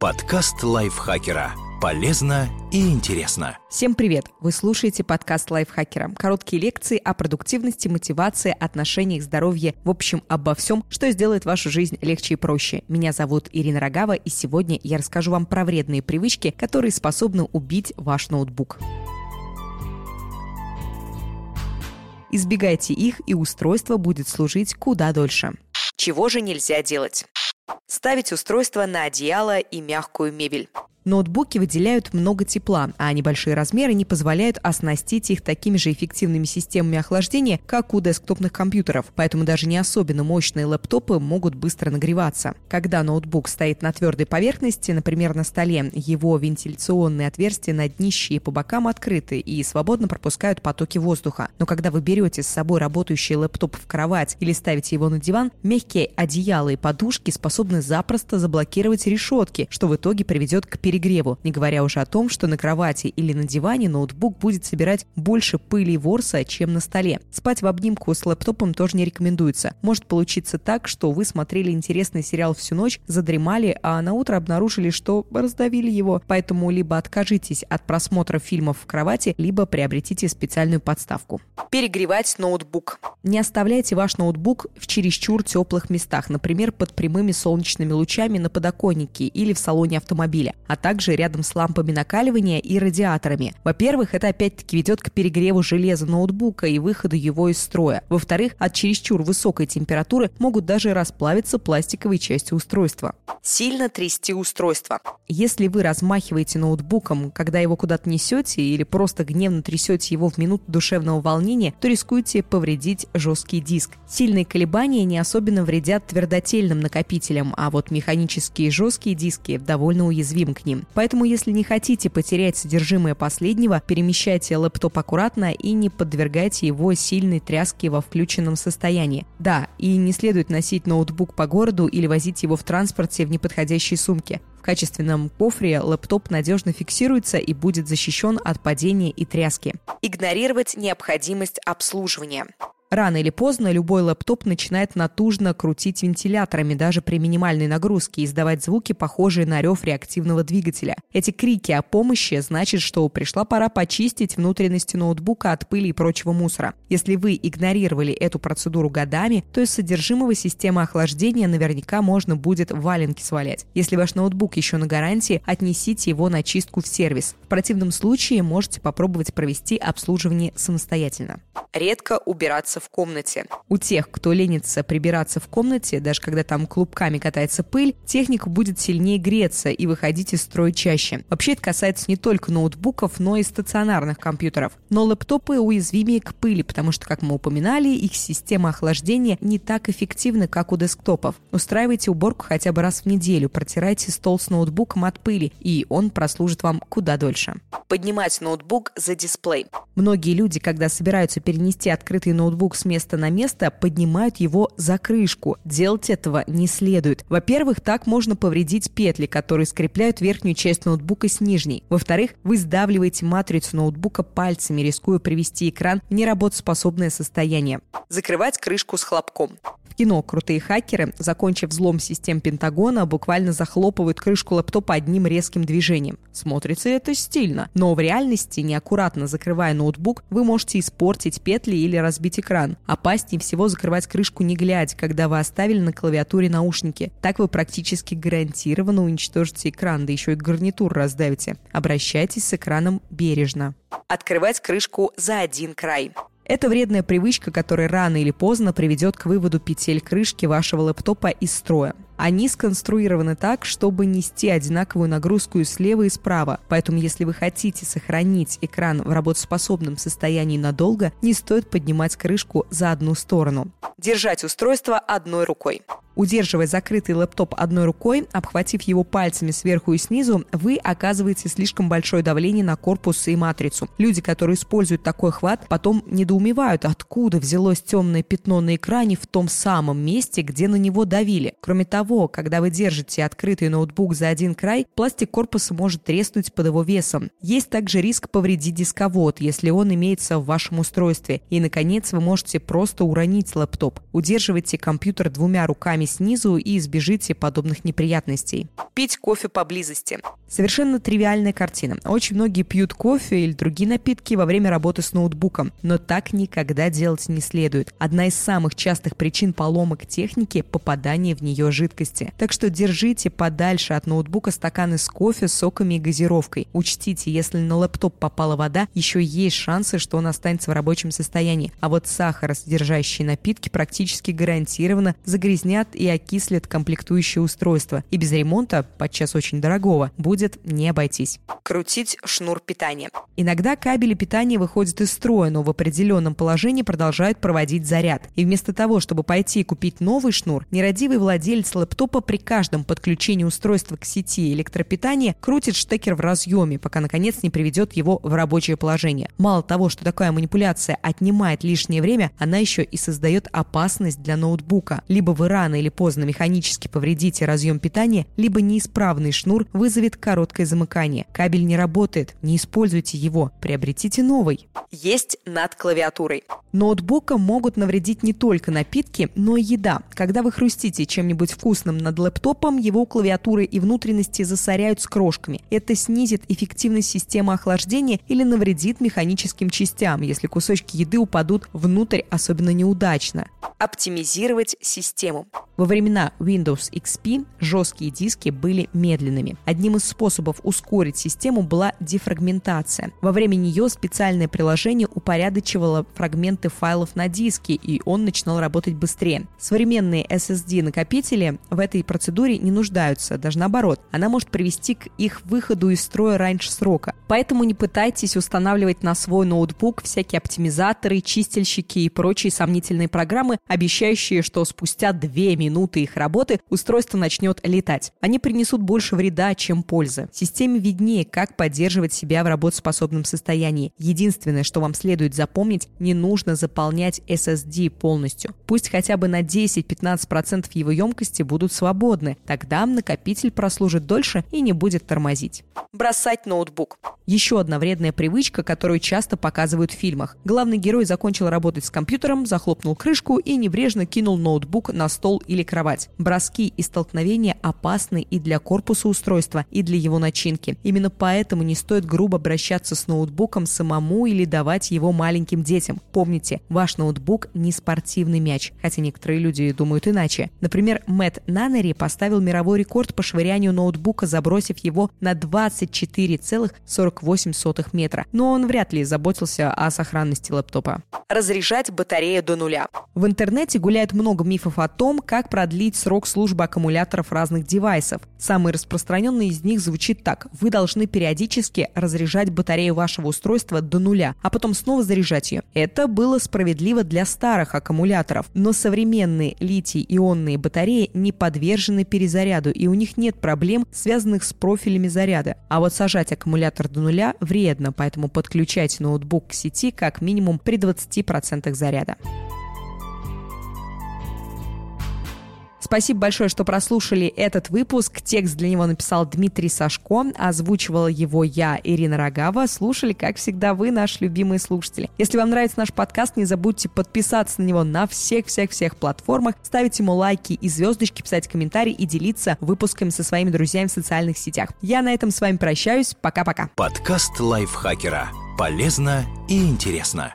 Подкаст лайфхакера. Полезно и интересно. Всем привет! Вы слушаете подкаст лайфхакера. Короткие лекции о продуктивности, мотивации, отношениях, здоровье, в общем, обо всем, что сделает вашу жизнь легче и проще. Меня зовут Ирина Рогава, и сегодня я расскажу вам про вредные привычки, которые способны убить ваш ноутбук. Избегайте их, и устройство будет служить куда дольше. Чего же нельзя делать? Ставить устройство на одеяло и мягкую мебель. Ноутбуки выделяют много тепла, а небольшие размеры не позволяют оснастить их такими же эффективными системами охлаждения, как у десктопных компьютеров, поэтому даже не особенно мощные лэптопы могут быстро нагреваться. Когда ноутбук стоит на твердой поверхности, например, на столе, его вентиляционные отверстия на днище и по бокам открыты и свободно пропускают потоки воздуха. Но когда вы берете с собой работающий лэптоп в кровать или ставите его на диван, мягкие одеяла и подушки способны запросто заблокировать решетки, что в итоге приведет к перегреву, не говоря уже о том, что на кровати или на диване ноутбук будет собирать больше пыли и ворса, чем на столе. Спать в обнимку с лэптопом тоже не рекомендуется. Может получиться так, что вы смотрели интересный сериал всю ночь, задремали, а на утро обнаружили, что раздавили его. Поэтому либо откажитесь от просмотра фильмов в кровати, либо приобретите специальную подставку. Перегревать ноутбук. Не оставляйте ваш ноутбук в чересчур теплых местах, например, под прямыми солнечными лучами на подоконнике или в салоне автомобиля. А также рядом с лампами накаливания и радиаторами. Во-первых, это опять-таки ведет к перегреву железа ноутбука и выходу его из строя. Во-вторых, от чересчур высокой температуры могут даже расплавиться пластиковые части устройства. Сильно трясти устройство. Если вы размахиваете ноутбуком, когда его куда-то несете или просто гневно трясете его в минуту душевного волнения, то рискуете повредить жесткий диск. Сильные колебания не особенно вредят твердотельным накопителям, а вот механические жесткие диски довольно уязвимы к ним ним. Поэтому, если не хотите потерять содержимое последнего, перемещайте лэптоп аккуратно и не подвергайте его сильной тряске во включенном состоянии. Да, и не следует носить ноутбук по городу или возить его в транспорте в неподходящей сумке. В качественном кофре лэптоп надежно фиксируется и будет защищен от падения и тряски. Игнорировать необходимость обслуживания. Рано или поздно любой лэптоп начинает натужно крутить вентиляторами даже при минимальной нагрузке и издавать звуки, похожие на рев реактивного двигателя. Эти крики о помощи значит, что пришла пора почистить внутренности ноутбука от пыли и прочего мусора. Если вы игнорировали эту процедуру годами, то из содержимого системы охлаждения наверняка можно будет валенки свалять. Если ваш ноутбук еще на гарантии, отнесите его на чистку в сервис. В противном случае можете попробовать провести обслуживание самостоятельно. Редко убираться в комнате. У тех, кто ленится прибираться в комнате, даже когда там клубками катается пыль, техника будет сильнее греться и выходить из строя чаще. Вообще это касается не только ноутбуков, но и стационарных компьютеров. Но лэптопы уязвимее к пыли, потому что, как мы упоминали, их система охлаждения не так эффективна, как у десктопов. Устраивайте уборку хотя бы раз в неделю, протирайте стол с ноутбуком от пыли, и он прослужит вам куда дольше. Поднимать ноутбук за дисплей. Многие люди, когда собираются перенести открытый ноутбук ноутбук с места на место, поднимают его за крышку. Делать этого не следует. Во-первых, так можно повредить петли, которые скрепляют верхнюю часть ноутбука с нижней. Во-вторых, вы сдавливаете матрицу ноутбука пальцами, рискуя привести экран в неработоспособное состояние. Закрывать крышку с хлопком кино крутые хакеры, закончив взлом систем Пентагона, буквально захлопывают крышку лэптопа одним резким движением. Смотрится это стильно, но в реальности, неаккуратно закрывая ноутбук, вы можете испортить петли или разбить экран. Опаснее всего закрывать крышку не глядя, когда вы оставили на клавиатуре наушники. Так вы практически гарантированно уничтожите экран, да еще и гарнитур раздавите. Обращайтесь с экраном бережно. Открывать крышку за один край. Это вредная привычка, которая рано или поздно приведет к выводу петель крышки вашего лэптопа из строя. Они сконструированы так, чтобы нести одинаковую нагрузку и слева, и справа. Поэтому, если вы хотите сохранить экран в работоспособном состоянии надолго, не стоит поднимать крышку за одну сторону. Держать устройство одной рукой. Удерживая закрытый лэптоп одной рукой, обхватив его пальцами сверху и снизу, вы оказываете слишком большое давление на корпус и матрицу. Люди, которые используют такой хват, потом недоумевают, откуда взялось темное пятно на экране в том самом месте, где на него давили. Кроме того, того, когда вы держите открытый ноутбук за один край, пластик корпуса может треснуть под его весом. Есть также риск повредить дисковод, если он имеется в вашем устройстве. И, наконец, вы можете просто уронить лэптоп. Удерживайте компьютер двумя руками снизу и избежите подобных неприятностей. Пить кофе поблизости. Совершенно тривиальная картина. Очень многие пьют кофе или другие напитки во время работы с ноутбуком, но так никогда делать не следует. Одна из самых частых причин поломок техники – попадание в нее жидкости. Так что держите подальше от ноутбука стаканы с кофе, соками и газировкой. Учтите, если на лэптоп попала вода, еще есть шансы, что он останется в рабочем состоянии. А вот сахаросодержащие напитки практически гарантированно загрязнят и окислят комплектующее устройство. И без ремонта, подчас очень дорогого, будет не обойтись. Крутить шнур питания. Иногда кабели питания выходят из строя, но в определенном положении продолжают проводить заряд. И вместо того, чтобы пойти и купить новый шнур, нерадивый владелец лэптопа при каждом подключении устройства к сети электропитания крутит штекер в разъеме, пока наконец не приведет его в рабочее положение. Мало того, что такая манипуляция отнимает лишнее время, она еще и создает опасность для ноутбука. Либо вы рано или поздно механически повредите разъем питания, либо неисправный шнур вызовет короткое замыкание. Кабель не работает, не используйте его, приобретите новый. Есть над клавиатурой. Ноутбука могут навредить не только напитки, но и еда. Когда вы хрустите чем-нибудь вкусным над лэптопом, его клавиатуры и внутренности засоряют с крошками. Это снизит эффективность системы охлаждения или навредит механическим частям, если кусочки еды упадут внутрь особенно неудачно. Оптимизировать систему. Во времена Windows XP жесткие диски были медленными. Одним из способов ускорить систему была дефрагментация. Во время нее специальное приложение упорядочивало фрагменты файлов на диске, и он начинал работать быстрее. Современные SSD-накопители в этой процедуре не нуждаются, даже наоборот. Она может привести к их выходу из строя раньше срока. Поэтому не пытайтесь устанавливать на свой ноутбук всякие оптимизаторы, чистильщики и прочие сомнительные программы, обещающие, что спустя 2 минуты их работы устройство начнет летать. Они принесут больше вреда, чем пользы. Системе виднее, как поддерживать себя в работоспособном состоянии. Единственное, что вам следует запомнить, не нужно заполнять SSD полностью. Пусть хотя бы на 10-15% его емкости будут свободны. Тогда накопитель прослужит дольше и не будет тормозить. Бросать ноутбук. Еще одна вредная привычка, которую часто показывают в фильмах. Главный герой закончил работать с компьютером, захлопнул крышку и небрежно кинул ноутбук на стол или кровать. Броски и столкновения опасны и для корпуса устройства, и для его начинки. Именно поэтому не стоит грубо обращаться с ноутбуком самому или давать его маленьким детям. Помните, ваш ноутбук не спортивный мяч, хотя некоторые люди думают иначе. Например, Мэтт Нанери поставил мировой рекорд по швырянию ноутбука, забросив его на 24,48 метра. Но он вряд ли заботился о сохранности лэптопа. Разряжать батарею до нуля. В интернете гуляет много мифов о том, как продлить срок службы аккумуляторов разных девайсов. Самый распространенный из них звучит так. Вы должны периодически разряжать батарею вашего устройства до нуля, а потом снова заряжать ее. Это было справедливо для старых аккумуляторов, но современные литий-ионные батареи не подвержены перезаряду, и у них нет проблем, связанных с профилями заряда. А вот сажать аккумулятор до нуля вредно, поэтому подключайте ноутбук к сети как минимум при 20% заряда. Спасибо большое, что прослушали этот выпуск. Текст для него написал Дмитрий Сашко, озвучивала его я, Ирина Рогава. Слушали, как всегда, вы, наши любимые слушатели. Если вам нравится наш подкаст, не забудьте подписаться на него на всех-всех-всех платформах, ставить ему лайки и звездочки, писать комментарии и делиться выпусками со своими друзьями в социальных сетях. Я на этом с вами прощаюсь. Пока-пока. Подкаст лайфхакера. Полезно и интересно.